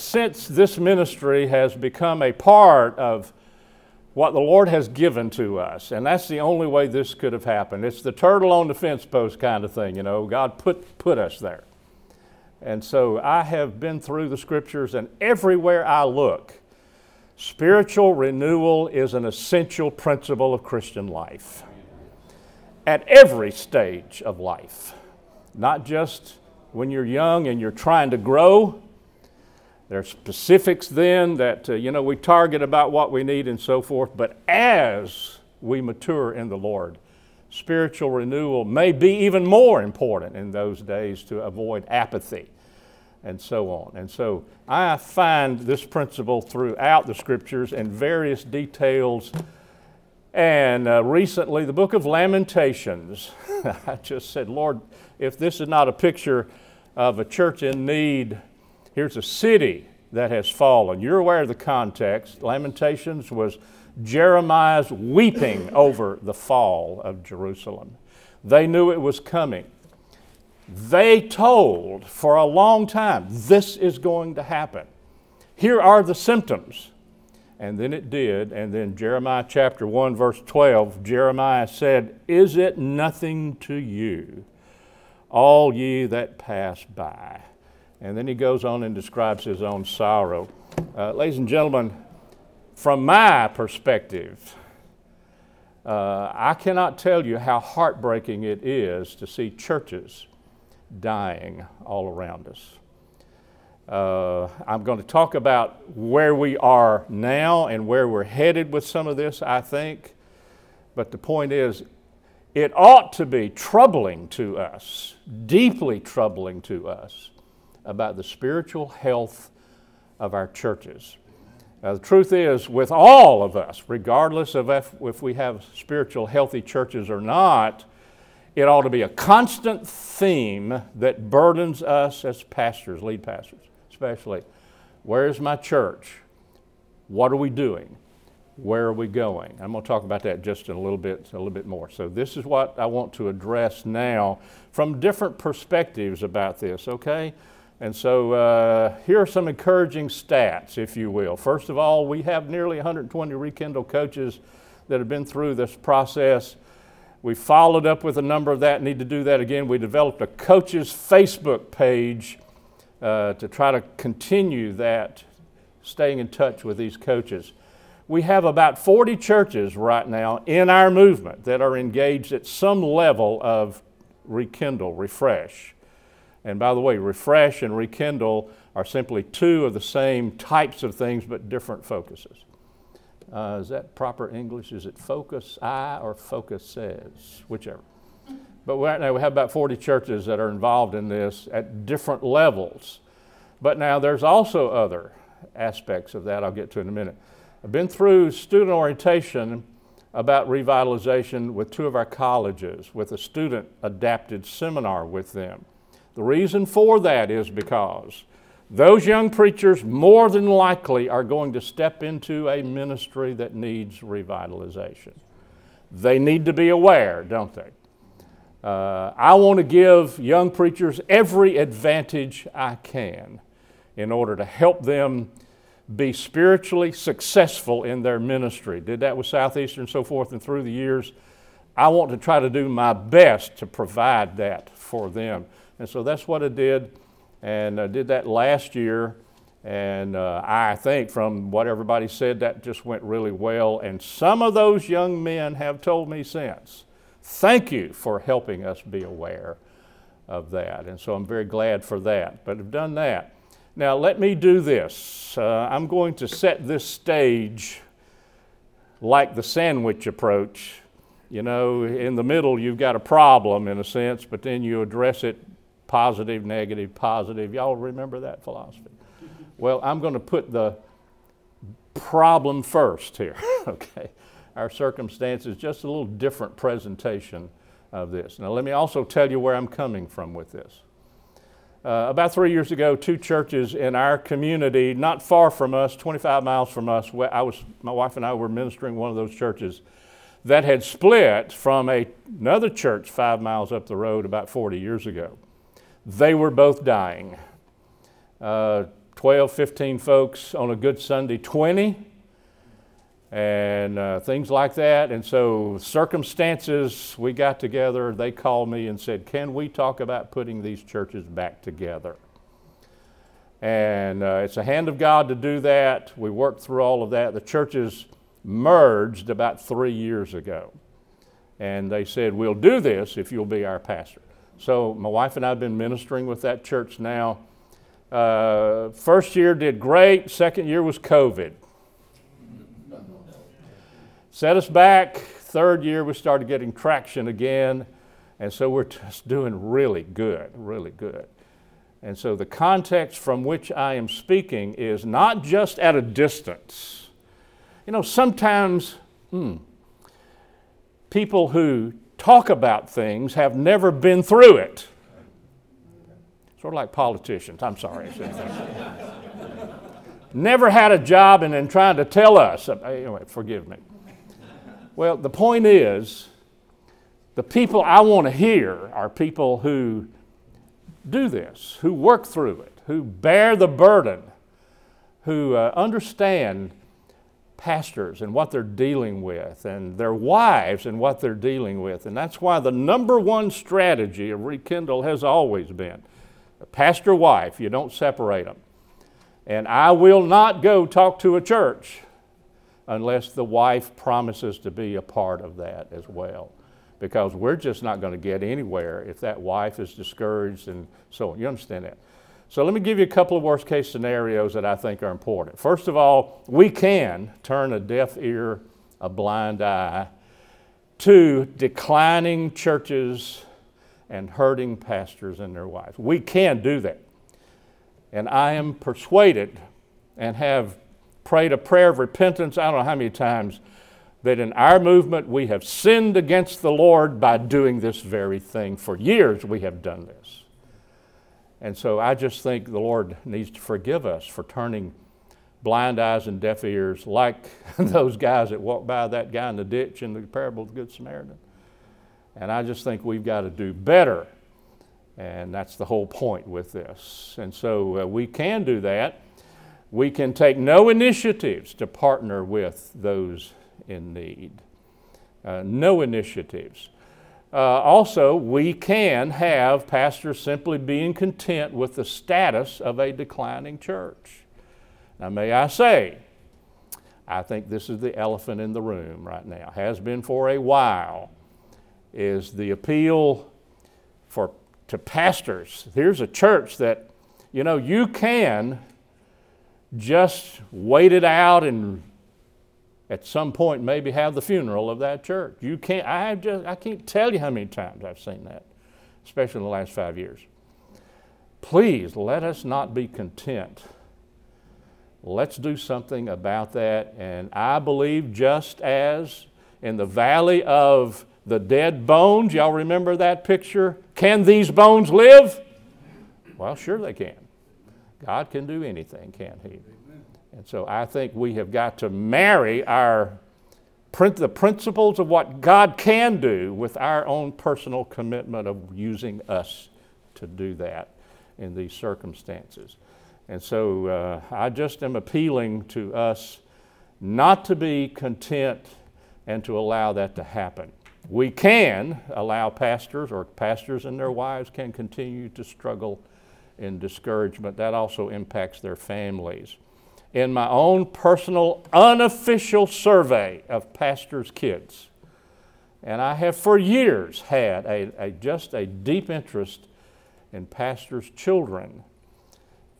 since this ministry has become a part of what the Lord has given to us, and that's the only way this could have happened. It's the turtle on the fence post kind of thing, you know. God put, put us there. And so I have been through the scriptures, and everywhere I look, spiritual renewal is an essential principle of Christian life. At every stage of life, not just when you're young and you're trying to grow. There are specifics then that, uh, you know, we target about what we need and so forth, but as we mature in the Lord, spiritual renewal may be even more important in those days to avoid apathy and so on. And so I find this principle throughout the scriptures in various details. And uh, recently, the book of Lamentations, I just said, Lord, if this is not a picture of a church in need, here's a city that has fallen. You're aware of the context. Lamentations was Jeremiah's weeping over the fall of Jerusalem. They knew it was coming. They told for a long time, this is going to happen. Here are the symptoms. And then it did. And then Jeremiah chapter 1, verse 12, Jeremiah said, Is it nothing to you, all ye that pass by? And then he goes on and describes his own sorrow. Uh, ladies and gentlemen, from my perspective, uh, I cannot tell you how heartbreaking it is to see churches dying all around us. Uh, I'm going to talk about where we are now and where we're headed with some of this, I think. But the point is, it ought to be troubling to us, deeply troubling to us, about the spiritual health of our churches. Now, the truth is, with all of us, regardless of if, if we have spiritual healthy churches or not, it ought to be a constant theme that burdens us as pastors, lead pastors, especially. Where is my church? What are we doing? Where are we going? I'm going to talk about that just in a little bit, a little bit more. So this is what I want to address now from different perspectives about this. Okay, and so uh, here are some encouraging stats, if you will. First of all, we have nearly 120 Rekindle coaches that have been through this process. We followed up with a number of that, need to do that again. We developed a coaches Facebook page uh, to try to continue that, staying in touch with these coaches. We have about 40 churches right now in our movement that are engaged at some level of rekindle, refresh. And by the way, refresh and rekindle are simply two of the same types of things but different focuses. Uh, is that proper English? Is it focus I or focus says? Whichever. But right now we have about 40 churches that are involved in this at different levels. But now there's also other aspects of that I'll get to in a minute. I've been through student orientation about revitalization with two of our colleges, with a student adapted seminar with them. The reason for that is because those young preachers more than likely are going to step into a ministry that needs revitalization. They need to be aware, don't they? Uh, I want to give young preachers every advantage I can in order to help them be spiritually successful in their ministry. Did that with Southeastern and so forth, and through the years, I want to try to do my best to provide that for them. And so that's what I did and uh, did that last year. And uh, I think from what everybody said, that just went really well. And some of those young men have told me since, thank you for helping us be aware of that. And so I'm very glad for that. But I've done that. Now, let me do this. Uh, I'm going to set this stage like the sandwich approach. You know, in the middle, you've got a problem in a sense, but then you address it positive, negative, positive. Y'all remember that philosophy? Well, I'm going to put the problem first here, okay? Our circumstances, just a little different presentation of this. Now, let me also tell you where I'm coming from with this. Uh, about three years ago, two churches in our community, not far from us, 25 miles from us, I was, my wife and I were ministering one of those churches that had split from a, another church five miles up the road about 40 years ago. They were both dying. Uh, 12, 15 folks on a good Sunday, 20, and uh, things like that. And so, circumstances, we got together, they called me and said, Can we talk about putting these churches back together? And uh, it's a hand of God to do that. We worked through all of that. The churches merged about three years ago. And they said, We'll do this if you'll be our pastor. So my wife and I have been ministering with that church now. Uh, first year did great, second year was COVID. Set us back. Third year we started getting traction again. And so we're just doing really good, really good. And so the context from which I am speaking is not just at a distance. You know, sometimes hmm, people who talk about things have never been through it. Sort of like politicians. I'm sorry. never had a job and then trying to tell us. Uh, anyway, forgive me. Well, the point is, the people I want to hear are people who do this, who work through it, who bear the burden, who uh, understand pastors and what they're dealing with, and their wives and what they're dealing with. And that's why the number one strategy of Rekindle has always been pastor wife, you don't separate them. And I will not go talk to a church unless the wife promises to be a part of that as well because we're just not going to get anywhere if that wife is discouraged and so on. You understand that? So let me give you a couple of worst case scenarios that I think are important. First of all, we can turn a deaf ear, a blind eye to declining churches and hurting pastors and their wives. We can do that. And I am persuaded and have prayed a prayer of repentance, I don't know how many times, that in our movement we have sinned against the Lord by doing this very thing. For years we have done this. And so I just think the Lord needs to forgive us for turning blind eyes and deaf ears like those guys that walked by that guy in the ditch in the parable of the Good Samaritan. And I just think we've got to do better. And that's the whole point with this. And so uh, we can do that. We can take no initiatives to partner with those in need. Uh, no initiatives. Uh, also, we can have pastors simply being content with the status of a declining church. Now, may I say, I think this is the elephant in the room right now, has been for a while, is the appeal for, to pastors. Here's a church that, you know, you can just wait it out and at some point maybe have the funeral of that church. You can't, I, just, I can't tell you how many times I've seen that, especially in the last five years. Please let us not be content. Let's do something about that. And I believe just as in the valley of the dead bones, y'all remember that picture? Can these bones live? Well, sure they can. God can do anything, can't He? And so I think we have got to marry our the principles of what God can do with our own personal commitment of using us to do that in these circumstances. And so uh, I just am appealing to us not to be content and to allow that to happen. We can allow pastors, or pastors and their wives can continue to struggle in discouragement. That also impacts their families in my own personal unofficial survey of pastors' kids. And I have for years had a, a, just a deep interest in pastors' children.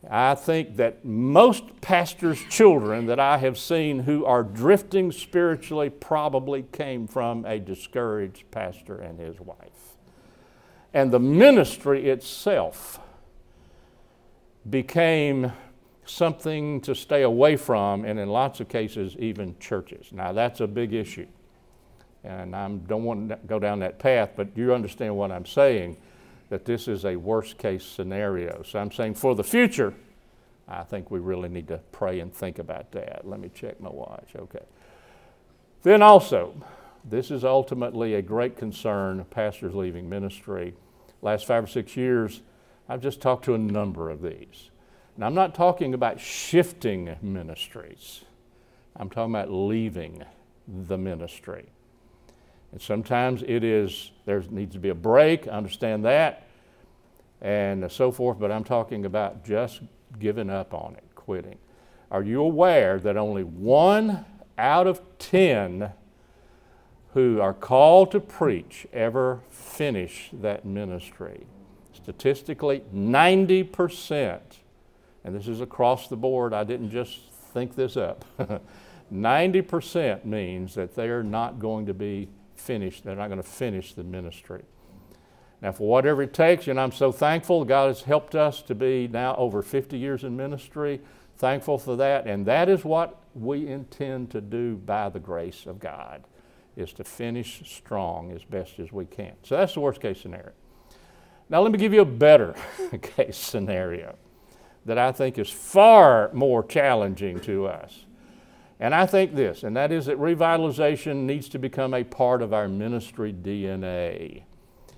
I think that most pastors' children that I have seen who are drifting spiritually probably came from a discouraged pastor and his wife. And the ministry itself became something to stay away from, and in lots of cases, even churches. Now, that's a big issue. And I don't want to go down that path, but you understand what I'm saying that this is a worst case scenario. So I'm saying for the future, I think we really need to pray and think about that. Let me check my watch. Okay. Then also, this is ultimately a great concern pastors leaving ministry. Last five or six years, I've just talked to a number of these. Now, I'm not talking about shifting ministries, I'm talking about leaving the ministry. And sometimes it is, there needs to be a break, I understand that, and so forth, but I'm talking about just giving up on it, quitting. Are you aware that only one out of ten who are called to preach ever finish that ministry? Statistically, 90%, and this is across the board, I didn't just think this up. 90% means that they're not going to be finished, they're not going to finish the ministry. Now, for whatever it takes, and I'm so thankful God has helped us to be now over 50 years in ministry. Thankful for that, and that is what we intend to do by the grace of God, is to finish strong as best as we can. So that's the worst case scenario. Now, let me give you a better case scenario that I think is far more challenging to us. And I think this, and that is that revitalization needs to become a part of our ministry DNA.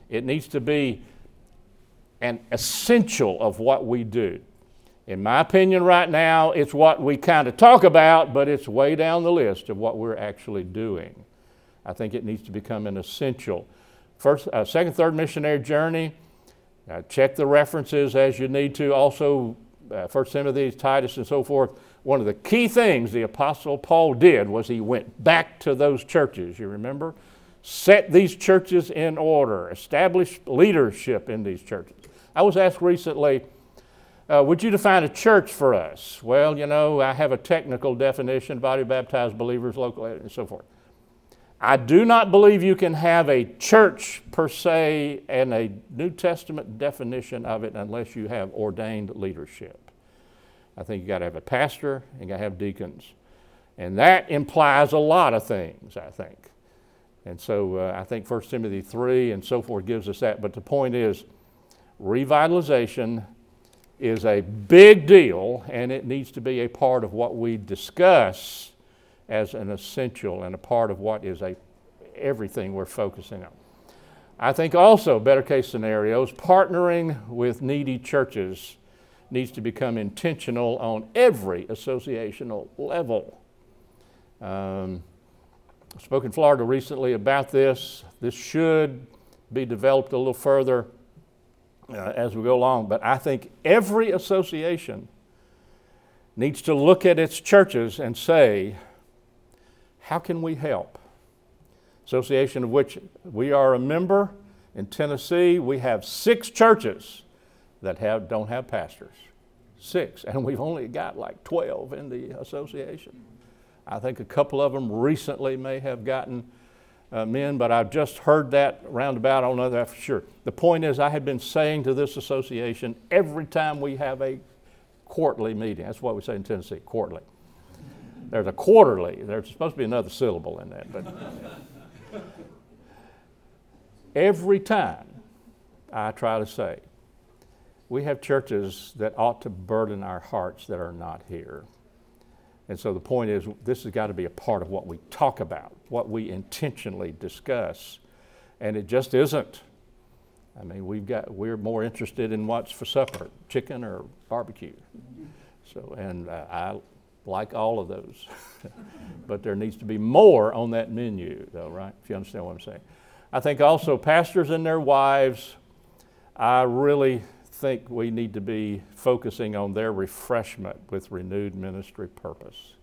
It needs to be an essential of what we do. In my opinion, right now, it's what we kind of talk about, but it's way down the list of what we're actually doing. I think it needs to become an essential. First, uh, second, third missionary journey. Uh, check the references as you need to. Also, uh, First Timothy, Titus, and so forth. One of the key things the Apostle Paul did was he went back to those churches. You remember, set these churches in order, establish leadership in these churches. I was asked recently uh, would you define a church for us? Well, you know, I have a technical definition body baptized believers, local, and so forth. I do not believe you can have a church per se and a New Testament definition of it unless you have ordained leadership. I think you got to have a pastor and you got to have deacons. And that implies a lot of things, I think. And so uh, I think 1 Timothy 3 and so forth gives us that. But the point is, revitalization is a big deal and it needs to be a part of what we discuss as an essential and a part of what is a everything we're focusing on. I think also better case scenarios partnering with needy churches needs to become intentional on every associational level. Um, I spoke in Florida recently about this. This should be developed a little further uh, as we go along. But I think every association needs to look at its churches and say, how can we help? Association of which we are a member in Tennessee, we have six churches that have, don't have pastors. Six. And we've only got like 12 in the association. I think a couple of them recently may have gotten uh, men, but I've just heard that roundabout. I don't know that for sure. The point is, I have been saying to this association every time we have a quarterly meeting, that's what we say in Tennessee, quarterly. There's a quarterly, there's supposed to be another syllable in that, but every time I try to say, we have churches that ought to burden our hearts that are not here. And so the point is, this has got to be a part of what we talk about, what we intentionally discuss. And it just isn't. I mean, we've got, we're more interested in what's for supper, chicken or barbecue. So, and uh, I like all of those. but there needs to be more on that menu, though, right? If you understand what I'm saying. I think also pastors and their wives, I really think we need to be focusing on their refreshment with renewed ministry purpose.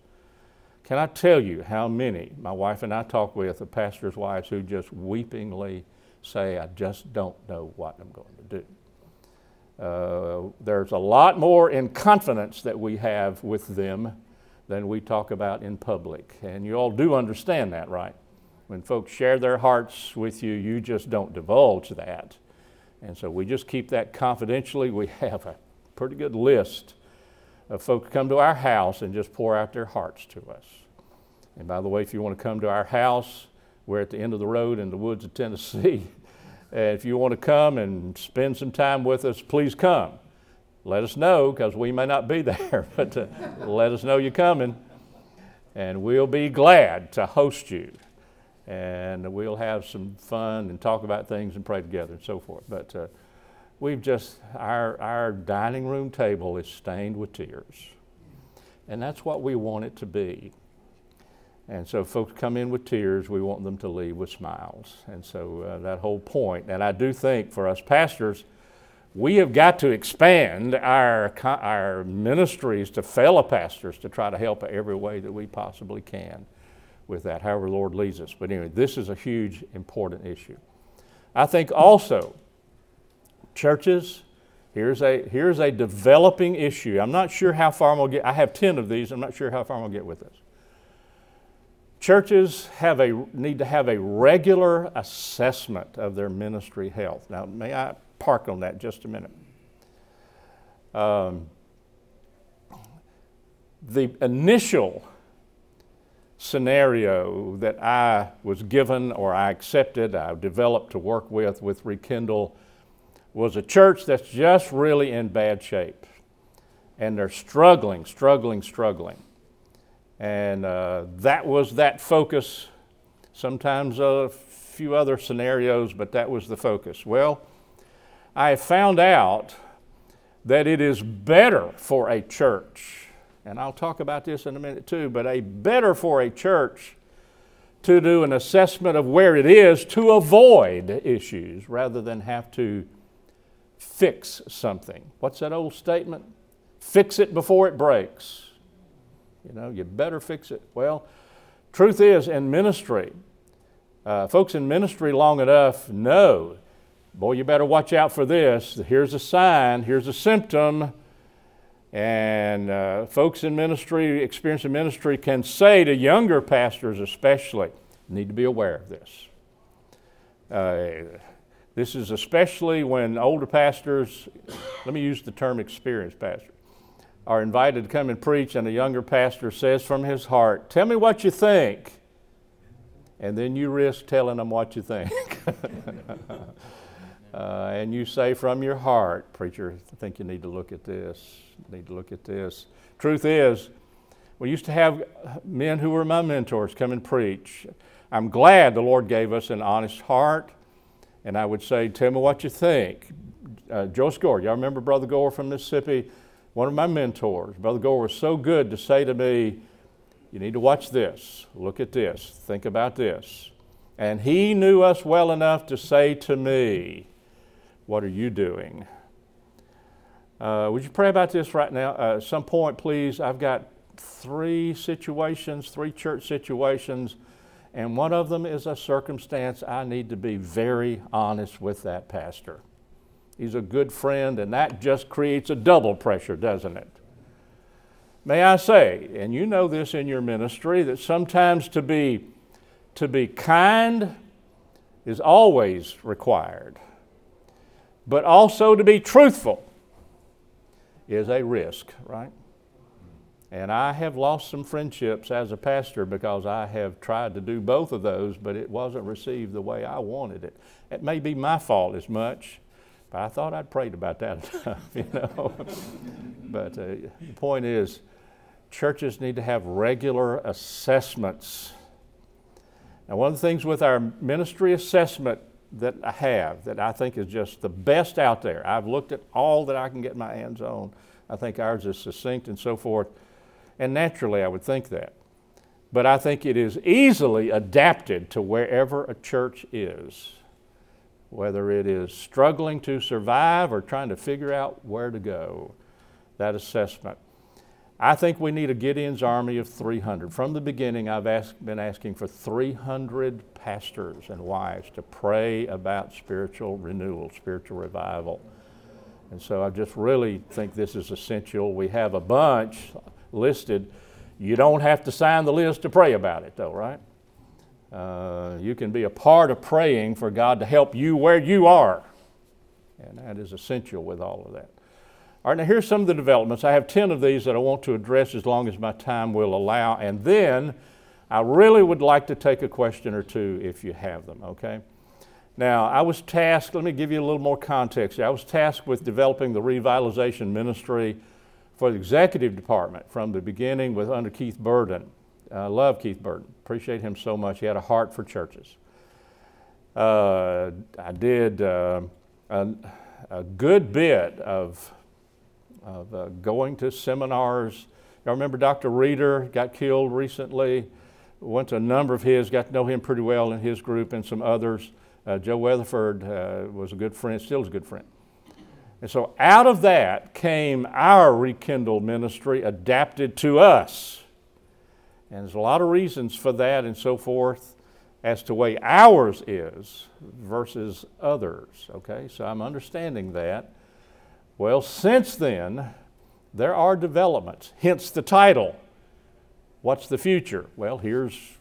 Can I tell you how many my wife and I talk with of pastors' wives who just weepingly say, I just don't know what I'm going to do? Uh, there's a lot more in confidence that we have with them than we talk about in public. And you all do understand that, right? When folks share their hearts with you, you just don't divulge that. And so we just keep that confidentially. We have a pretty good list of folks come to our house and just pour out their hearts to us. And by the way, if you want to come to our house, we're at the end of the road in the woods of Tennessee. If you want to come and spend some time with us, please come. Let us know because we may not be there, but uh, let us know you're coming. And we'll be glad to host you and we'll have some fun and talk about things and pray together and so forth. But uh, we've just, our, our dining room table is stained with tears. And that's what we want it to be. And so, folks come in with tears, we want them to leave with smiles. And so, uh, that whole point, and I do think for us pastors, we have got to expand our, our ministries to fellow pastors to try to help every way that we possibly can with that, however, the Lord leads us. But anyway, this is a huge, important issue. I think also, churches, here's a, here's a developing issue. I'm not sure how far I'm going to get. I have 10 of these. I'm not sure how far I'm going to get with this. Churches have a, need to have a regular assessment of their ministry health. Now, may I park on that just a minute? Um, the initial scenario that I was given or I accepted, I developed to work with with Rekindle was a church that's just really in bad shape. And they're struggling, struggling, struggling. And uh, that was that focus. Sometimes a few other scenarios, but that was the focus. Well, I found out that it is better for a church, and I'll talk about this in a minute too, but a better for a church to do an assessment of where it is to avoid issues rather than have to fix something. What's that old statement? Fix it before it breaks. You know, you better fix it. Well, truth is, in ministry, uh, folks in ministry long enough know, boy, you better watch out for this. Here's a sign, here's a symptom. And uh, folks in ministry, experience in ministry, can say to younger pastors, especially, need to be aware of this. Uh, this is especially when older pastors, let me use the term experienced pastor, are invited to come and preach, and a younger pastor says from his heart, Tell me what you think. And then you risk telling them what you think. uh, and you say from your heart, Preacher, I think you need to look at this, need to look at this. Truth is, we used to have men who were my mentors come and preach. I'm glad the Lord gave us an honest heart. And I would say, Tell me what you think. Uh, Joe Gore, y'all remember Brother Gore from Mississippi? one of my mentors, Brother Gore, was so good to say to me, You need to watch this, look at this, think about this. And he knew us well enough to say to me, What are you doing? Uh, would you pray about this right now? Uh, at some point, please. I've got three situations, three church situations, and one of them is a circumstance I need to be very honest with that pastor. He's a good friend, and that just creates a double pressure, doesn't it? May I say, and you know this in your ministry, that sometimes to be, to be kind is always required, but also to be truthful is a risk, right? And I have lost some friendships as a pastor because I have tried to do both of those, but it wasn't received the way I wanted it. It may be my fault as much but I thought I'd prayed about that enough, you know. but uh, the point is, churches need to have regular assessments. Now, one of the things with our ministry assessment that I have that I think is just the best out there, I've looked at all that I can get my hands on. I think ours is succinct and so forth. And naturally, I would think that. But I think it is easily adapted to wherever a church is whether it is struggling to survive or trying to figure out where to go, that assessment. I think we need a Gideon's army of 300. From the beginning, I've asked, been asking for 300 pastors and wives to pray about spiritual renewal, spiritual revival. And so I just really think this is essential. We have a bunch listed. You don't have to sign the list to pray about it, though, right? Uh, you can be a part of praying for God to help you where you are. And that is essential with all of that. All right, now here's some of the developments. I have 10 of these that I want to address as long as my time will allow. And then I really would like to take a question or two if you have them, okay? Now, I was tasked, let me give you a little more context. I was tasked with developing the revitalization ministry for the executive department from the beginning with under Keith Burden. I love Keith Burden. Appreciate him so much. He had a heart for churches. Uh, I did. Uh, a good bit of, of uh, going to seminars. I remember Dr. Reeder got killed recently. Went to a number of his, got to know him pretty well in his group and some others. Uh, Joe Weatherford uh, was a good friend, still is a good friend. And so out of that came our rekindled ministry adapted to us. And there's a lot of reasons for that and so forth as to way ours is versus others. Okay, so I'm understanding that. Well, since then, there are developments, hence the title. What's the future? Well, here's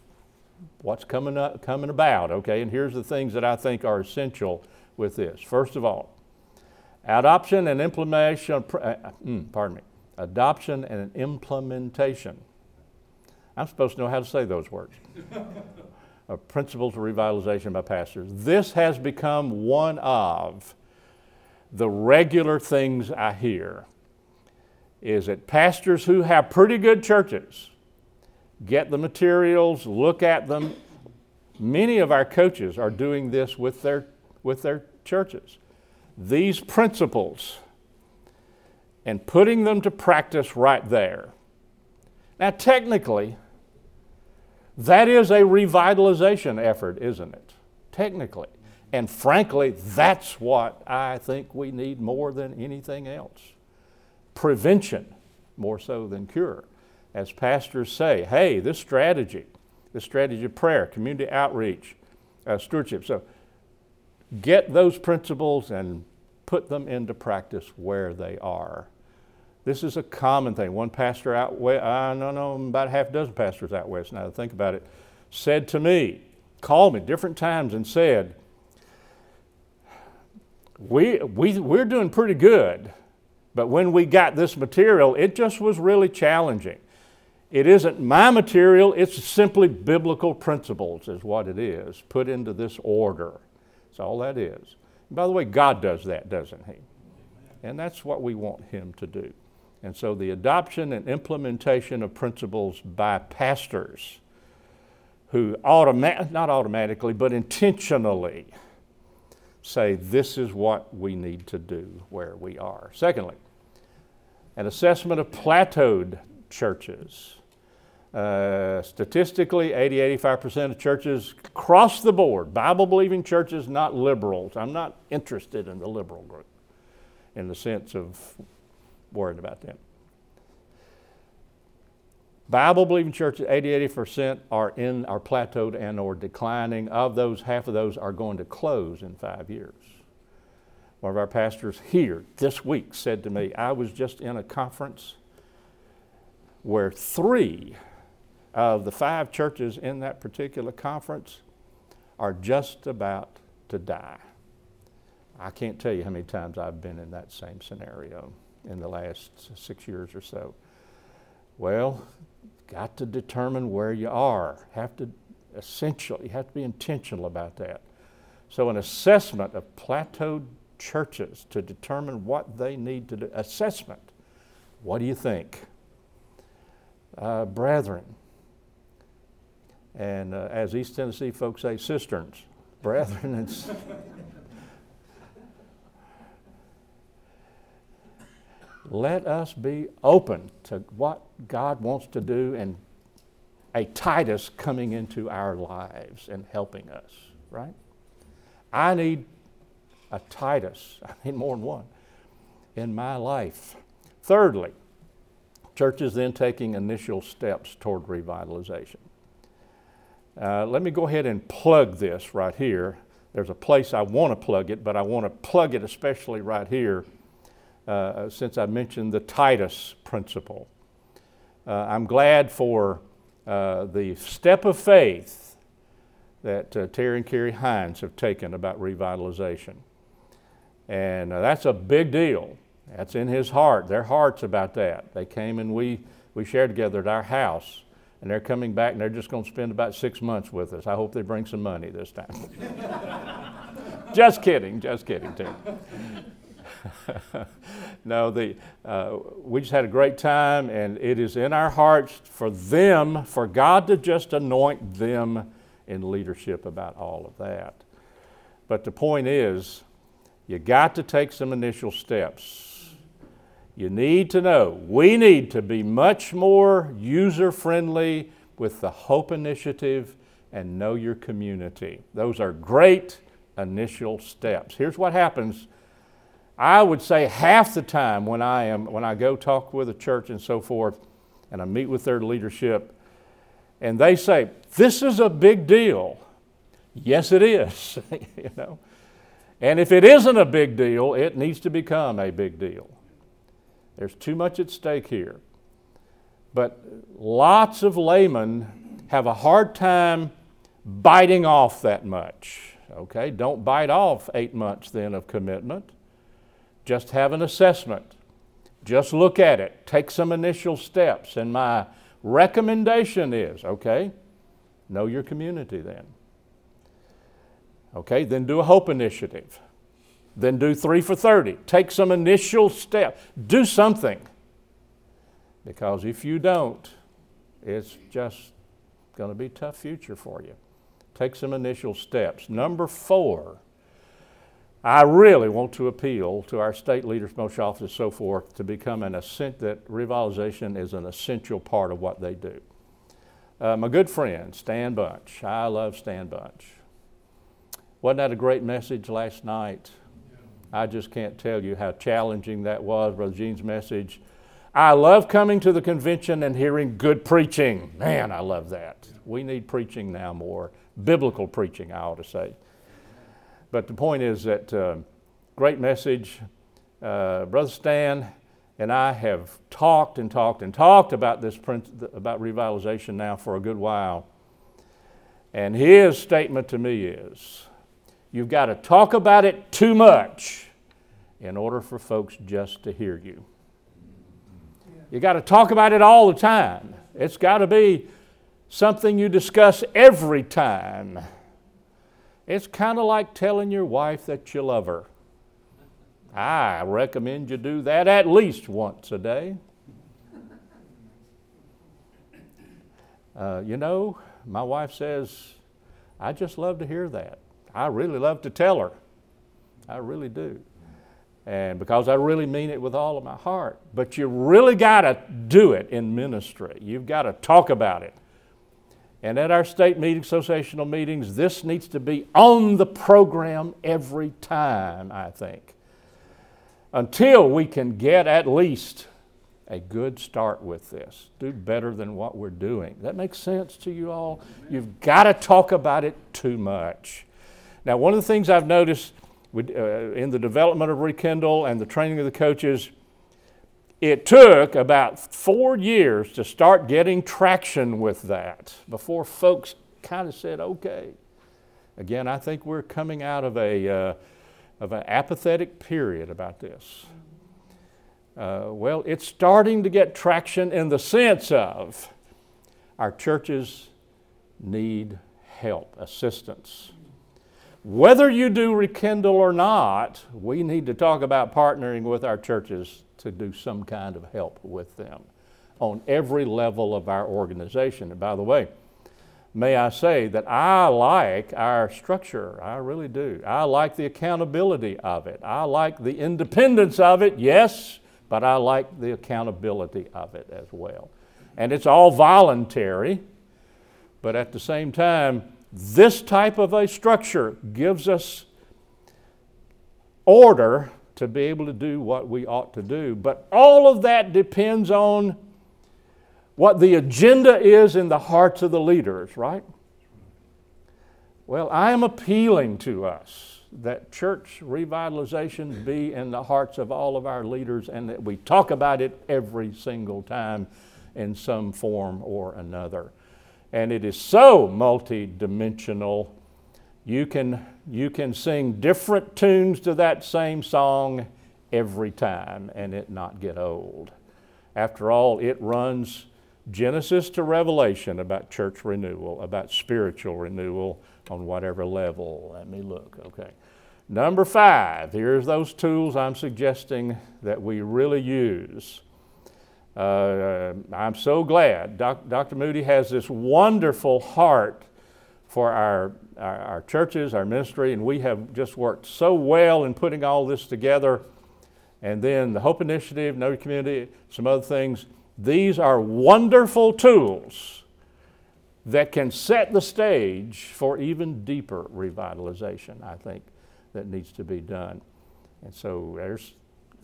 what's coming, up, coming about, okay? And here's the things that I think are essential with this. First of all, adoption and implementation, uh, mm, pardon me, adoption and implementation. I'm supposed to know how to say those words. of principles of revitalization by pastors. This has become one of the regular things I hear is that pastors who have pretty good churches get the materials, look at them. Many of our coaches are doing this with their, with their churches. These principles and putting them to practice right there. Now, technically, that is a revitalization effort, isn't it? Technically. And frankly, that's what I think we need more than anything else. Prevention, more so than cure. As pastors say, hey, this strategy, this strategy of prayer, community outreach, uh, stewardship. So get those principles and put them into practice where they are. This is a common thing. One pastor out west, I don't know, about half a dozen pastors out west now think about it, said to me, called me different times and said, we, we, we're doing pretty good, but when we got this material, it just was really challenging. It isn't my material, it's simply biblical principles, is what it is, put into this order. That's all that is. And by the way, God does that, doesn't He? And that's what we want Him to do. And so the adoption and implementation of principles by pastors who automa- not automatically, but intentionally say this is what we need to do where we are. Secondly, an assessment of plateaued churches. Uh, statistically, 80 85% of churches across the board, Bible believing churches, not liberals. I'm not interested in the liberal group in the sense of worried about them. Bible believing churches, 80 80% are in are plateaued and or declining. Of those, half of those are going to close in five years. One of our pastors here this week said to me, I was just in a conference where three of the five churches in that particular conference are just about to die. I can't tell you how many times I've been in that same scenario in the last six years or so? Well, got to determine where you are. Have to essential. You have to be intentional about that. So, an assessment of plateaued churches to determine what they need to do. Assessment. What do you think, uh, brethren? And uh, as East Tennessee folks say, cisterns, brethren and let us be open to what God wants to do and a Titus coming into our lives and helping us, right? I need a Titus, I need more than one in my life. Thirdly, church is then taking initial steps toward revitalization. Uh, let me go ahead and plug this right here. There's a place I want to plug it, but I want to plug it especially right here uh, since I mentioned the Titus principle. Uh, I'm glad for uh, the step of faith that uh, Terry and Carrie Hines have taken about revitalization. And uh, that's a big deal. That's in his heart, their hearts about that. They came and we, we shared together at our house, and they're coming back and they're just going to spend about six months with us. I hope they bring some money this time. just kidding, just kidding, Terry. no, the, uh, we just had a great time, and it is in our hearts for them, for God to just anoint them in leadership about all of that. But the point is, You got to take some initial steps. You need to know, we need to be much more user friendly with the Hope Initiative and Know Your Community. Those are great initial steps. Here's what happens. I would say half the time when I am when I go talk with a church and so forth, and I meet with their leadership, and they say, This is a big deal. Yes, it is. you know. And if it isn't a big deal, it needs to become a big deal. There's too much at stake here. But lots of laymen have a hard time biting off that much. Okay, don't bite off eight months then of commitment. Just have an assessment. Just look at it. Take some initial steps. And my recommendation is okay, know your community then. Okay, then do a hope initiative. Then do three for 30. Take some initial step. Do something. Because if you don't, it's just going to be tough future for you. Take some initial steps. Number four, I really want to appeal to our state leaders, most offices, so forth, to become an assent that revitalization is an essential part of what they do. Uh, my good friend, Stan Bunch. I love Stan Bunch. Wasn't that a great message last night? I just can't tell you how challenging that was, Brother Gene's message. I love coming to the convention and hearing good preaching. Man, I love that. We need preaching now more. Biblical preaching, I ought to say. But the point is that uh, great message. Uh, Brother Stan and I have talked and talked and talked about this about revitalization now for a good while. And his statement to me is You've got to talk about it too much in order for folks just to hear you. You got to talk about it all the time. It's got to be something you discuss every time. It's kind of like telling your wife that you love her. I recommend you do that at least once a day. Uh, you know, my wife says, I just love to hear that. I really love to tell her. I really do. And because I really mean it with all of my heart. But you really got to do it in ministry. You've got to talk about it. And at our state meetings, associational meetings, this needs to be on the program every time, I think. Until we can get at least a good start with this. Do better than what we're doing. That makes sense to you all? You've got to talk about it too much. Now, one of the things I've noticed uh, in the development of Rekindle and the training of the coaches, it took about four years to start getting traction with that before folks kind of said, okay. Again, I think we're coming out of a uh, of an apathetic period about this. Uh, well, it's starting to get traction in the sense of our churches need help, assistance. Whether you do rekindle or not, we need to talk about partnering with our churches to do some kind of help with them on every level of our organization. And by the way, may I say that I like our structure. I really do. I like the accountability of it. I like the independence of it, yes, but I like the accountability of it as well. And it's all voluntary, but at the same time, this type of a structure gives us order to be able to do what we ought to do. But all of that depends on what the agenda is in the hearts of the leaders, right? Well, I am appealing to us that church revitalization be in the hearts of all of our leaders and that we talk about it every single time in some form or another and it is so multidimensional. You can, you can sing different tunes to that same song every time and it not get old. After all, it runs Genesis to Revelation about church renewal, about spiritual renewal on whatever level. Let me look, okay. Number five, here's those tools I'm suggesting that we really use uh, I'm so glad Doc, Dr. Moody has this wonderful heart for our, our, our, churches, our ministry, and we have just worked so well in putting all this together. And then the Hope Initiative, Your Community, some other things. These are wonderful tools that can set the stage for even deeper revitalization, I think, that needs to be done. And so there's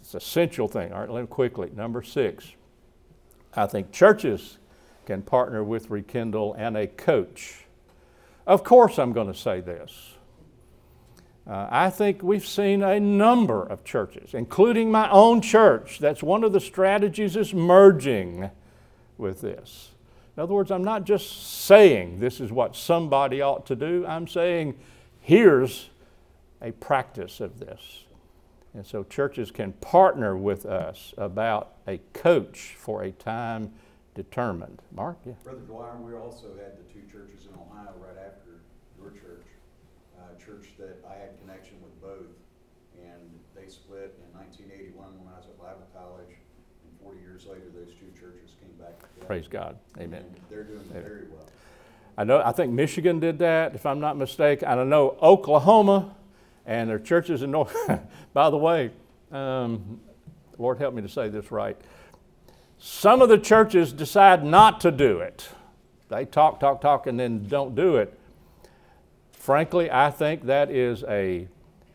it's essential thing. All right, let me quickly. Number six, I think churches can partner with Rekindle and a coach. Of course, I'm going to say this. Uh, I think we've seen a number of churches, including my own church. That's one of the strategies is merging with this. In other words, I'm not just saying this is what somebody ought to do, I'm saying here's a practice of this. And so churches can partner with us about a coach for a time determined. Mark? Yeah. Brother Dwyer, we also had the two churches in Ohio right after your church, a church that I had connection with both. And they split in 1981 when I was at Bible College. And 40 years later, those two churches came back together. Praise God. Amen. And they're doing Amen. very well. I know. I think Michigan did that, if I'm not mistaken. And I know Oklahoma and their churches in North. by the way, um, Lord help me to say this right. Some of the churches decide not to do it. They talk, talk, talk, and then don't do it. Frankly, I think that is a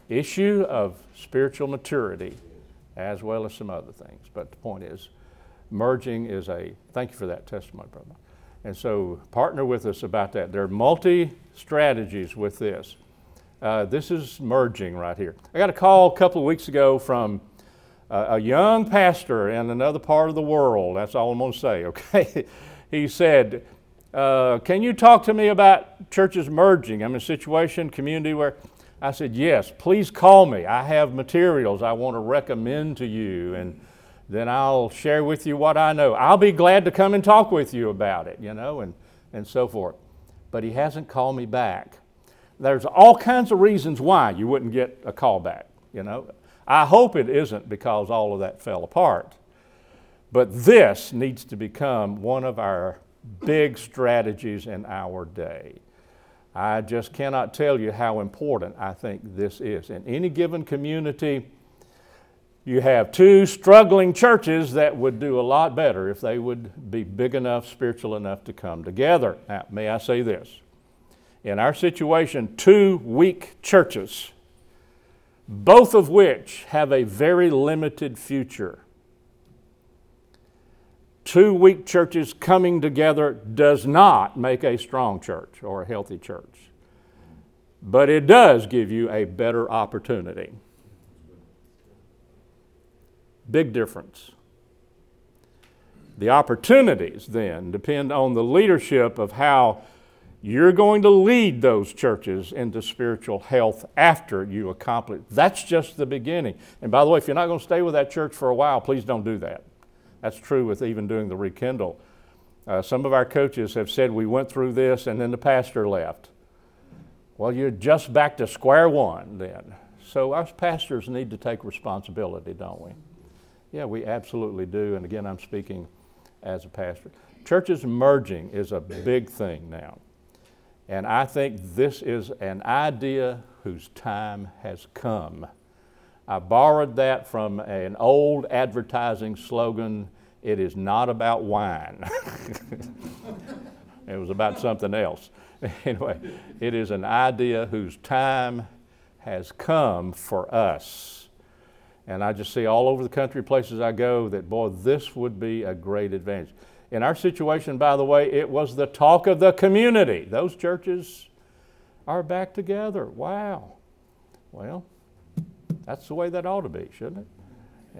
issue of spiritual maturity as well as some other things. But the point is, merging is a, thank you for that testimony, brother. And so partner with us about that. There are multi strategies with this. Uh, this is merging right here. I got a call a couple of weeks ago from a young pastor in another part of the world. That's all I'm going to say, okay? he said, uh, Can you talk to me about churches merging? I'm in a situation, community where I said, Yes, please call me. I have materials I want to recommend to you, and then I'll share with you what I know. I'll be glad to come and talk with you about it, you know, and, and so forth. But he hasn't called me back there's all kinds of reasons why you wouldn't get a call back, you know. I hope it isn't because all of that fell apart. But this needs to become one of our big strategies in our day. I just cannot tell you how important I think this is. In any given community, you have two struggling churches that would do a lot better if they would be big enough, spiritual enough to come together. Now, may I say this? in our situation, two weak churches, both of which have a very limited future. Two weak churches coming together does not make a strong church or a healthy church, but it does give you a better opportunity. Big difference. The opportunities then depend on the leadership of how you're going to lead those churches into spiritual health after you accomplish. That's just the beginning. And by the way, if you're not going to stay with that church for a while, please don't do that. That's true with even doing the rekindle. Uh, some of our coaches have said we went through this and then the pastor left. Well, you're just back to square one then. So us pastors need to take responsibility, don't we? Yeah, we absolutely do. And again, I'm speaking as a pastor. Churches merging is a big thing now. And I think this is an idea whose time has come. I borrowed that from an old advertising slogan it is not about wine. it was about something else. anyway, it is an idea whose time has come for us. And I just see all over the country, places I go, that boy, this would be a great advantage. In our situation, by the way, it was the talk of the community. Those churches are back together. Wow. Well, that's the way that ought to be, shouldn't it?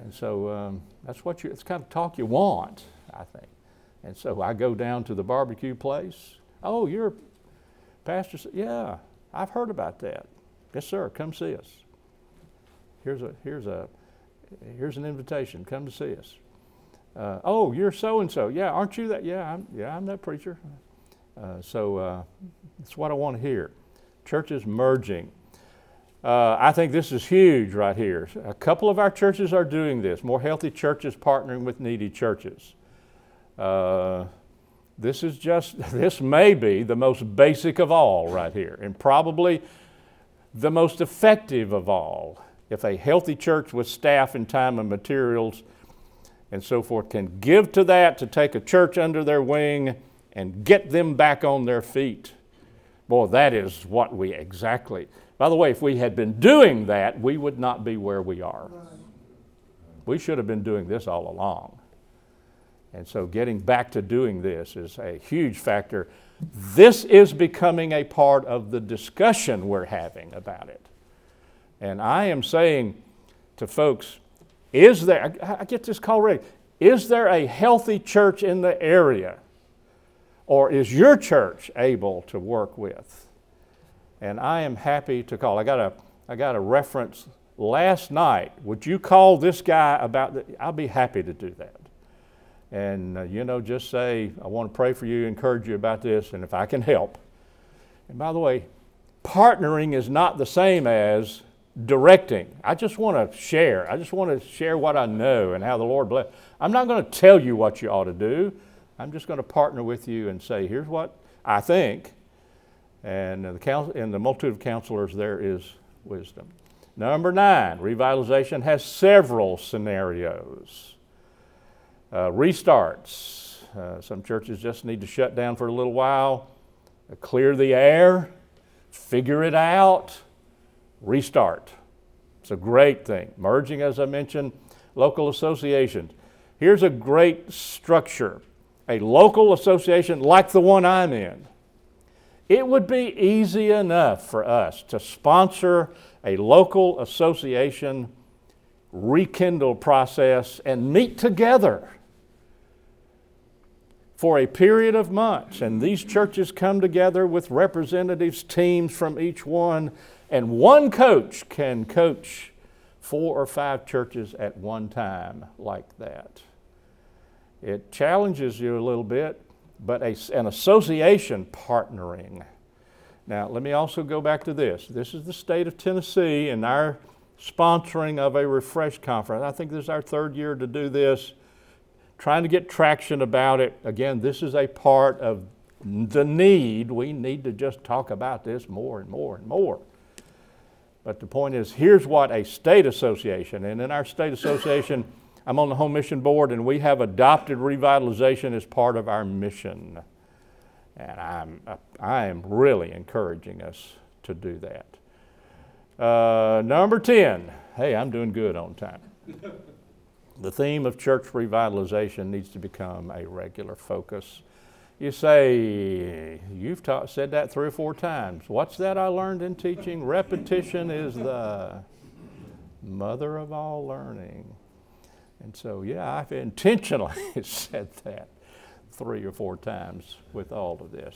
And so um, that's what you, it's kind of talk you want, I think. And so I go down to the barbecue place. Oh, you're pastor? Yeah, I've heard about that. Yes, sir. Come see us. Here's a here's a here's an invitation. Come to see us uh, oh, you're so and so. Yeah, aren't you that? Yeah, I'm, yeah, I'm that preacher. Uh, so uh, that's what I want to hear. Churches merging. Uh, I think this is huge right here. A couple of our churches are doing this. More healthy churches partnering with needy churches. Uh, This is just, this may be the most basic of all right here, and probably the most effective of all. If a healthy church with staff and time and materials and so forth can give to that to take a church under their wing and get them back on their feet. Boy, that is what we exactly. By the way, if we had been doing that, we would not be where we are. We should have been doing this all along. And so getting back to doing this is a huge factor. This is becoming a part of the discussion we're having about it. And I am saying to folks, is there, I get this call already, is there a healthy church in the area? Or is your church able to work with? And I am happy to call. I got a, I got a reference last night. Would you call this guy about I'll be happy to do that. And, uh, you know, just say, I want to pray for you, encourage you about this, and if I can help. And by the way, partnering is not the same as directing. I just want to share. I just want to share what I know and how the Lord bless. I'm not going to tell you what you ought to do. I'm just going to partner with you and say, here's what I think. And the, counsel, in the multitude of counselors, there is wisdom. Number nine, revitalization has several scenarios. Uh, restarts. Uh, some churches just need to shut down for a little while, clear the air, figure it out, restart. It's a great thing. Merging, as I mentioned, local associations. Here's a great structure a local association like the one I'm in. It would be easy enough for us to sponsor a local association rekindle process and meet together for a period of months. And these churches come together with representatives, teams from each one, and one coach can coach four or five churches at one time like that. It challenges you a little bit, but a, an association partnering. Now, let me also go back to this. This is the state of Tennessee and our sponsoring of a refresh conference. I think this is our third year to do this trying to get traction about it. Again, this is a part of the need. We need to just talk about this more and more and more. But the point is, here's what a state association, and in our state association, I'm on the home mission board, and we have adopted revitalization as part of our mission. And I'm, I am really encouraging us to do that. Uh, number 10, hey, I'm doing good on time. The theme of church revitalization needs to become a regular focus. You say, you've taught, said that three or four times. What's that I learned in teaching? Repetition is the mother of all learning. And so, yeah, I've intentionally said that three or four times with all of this.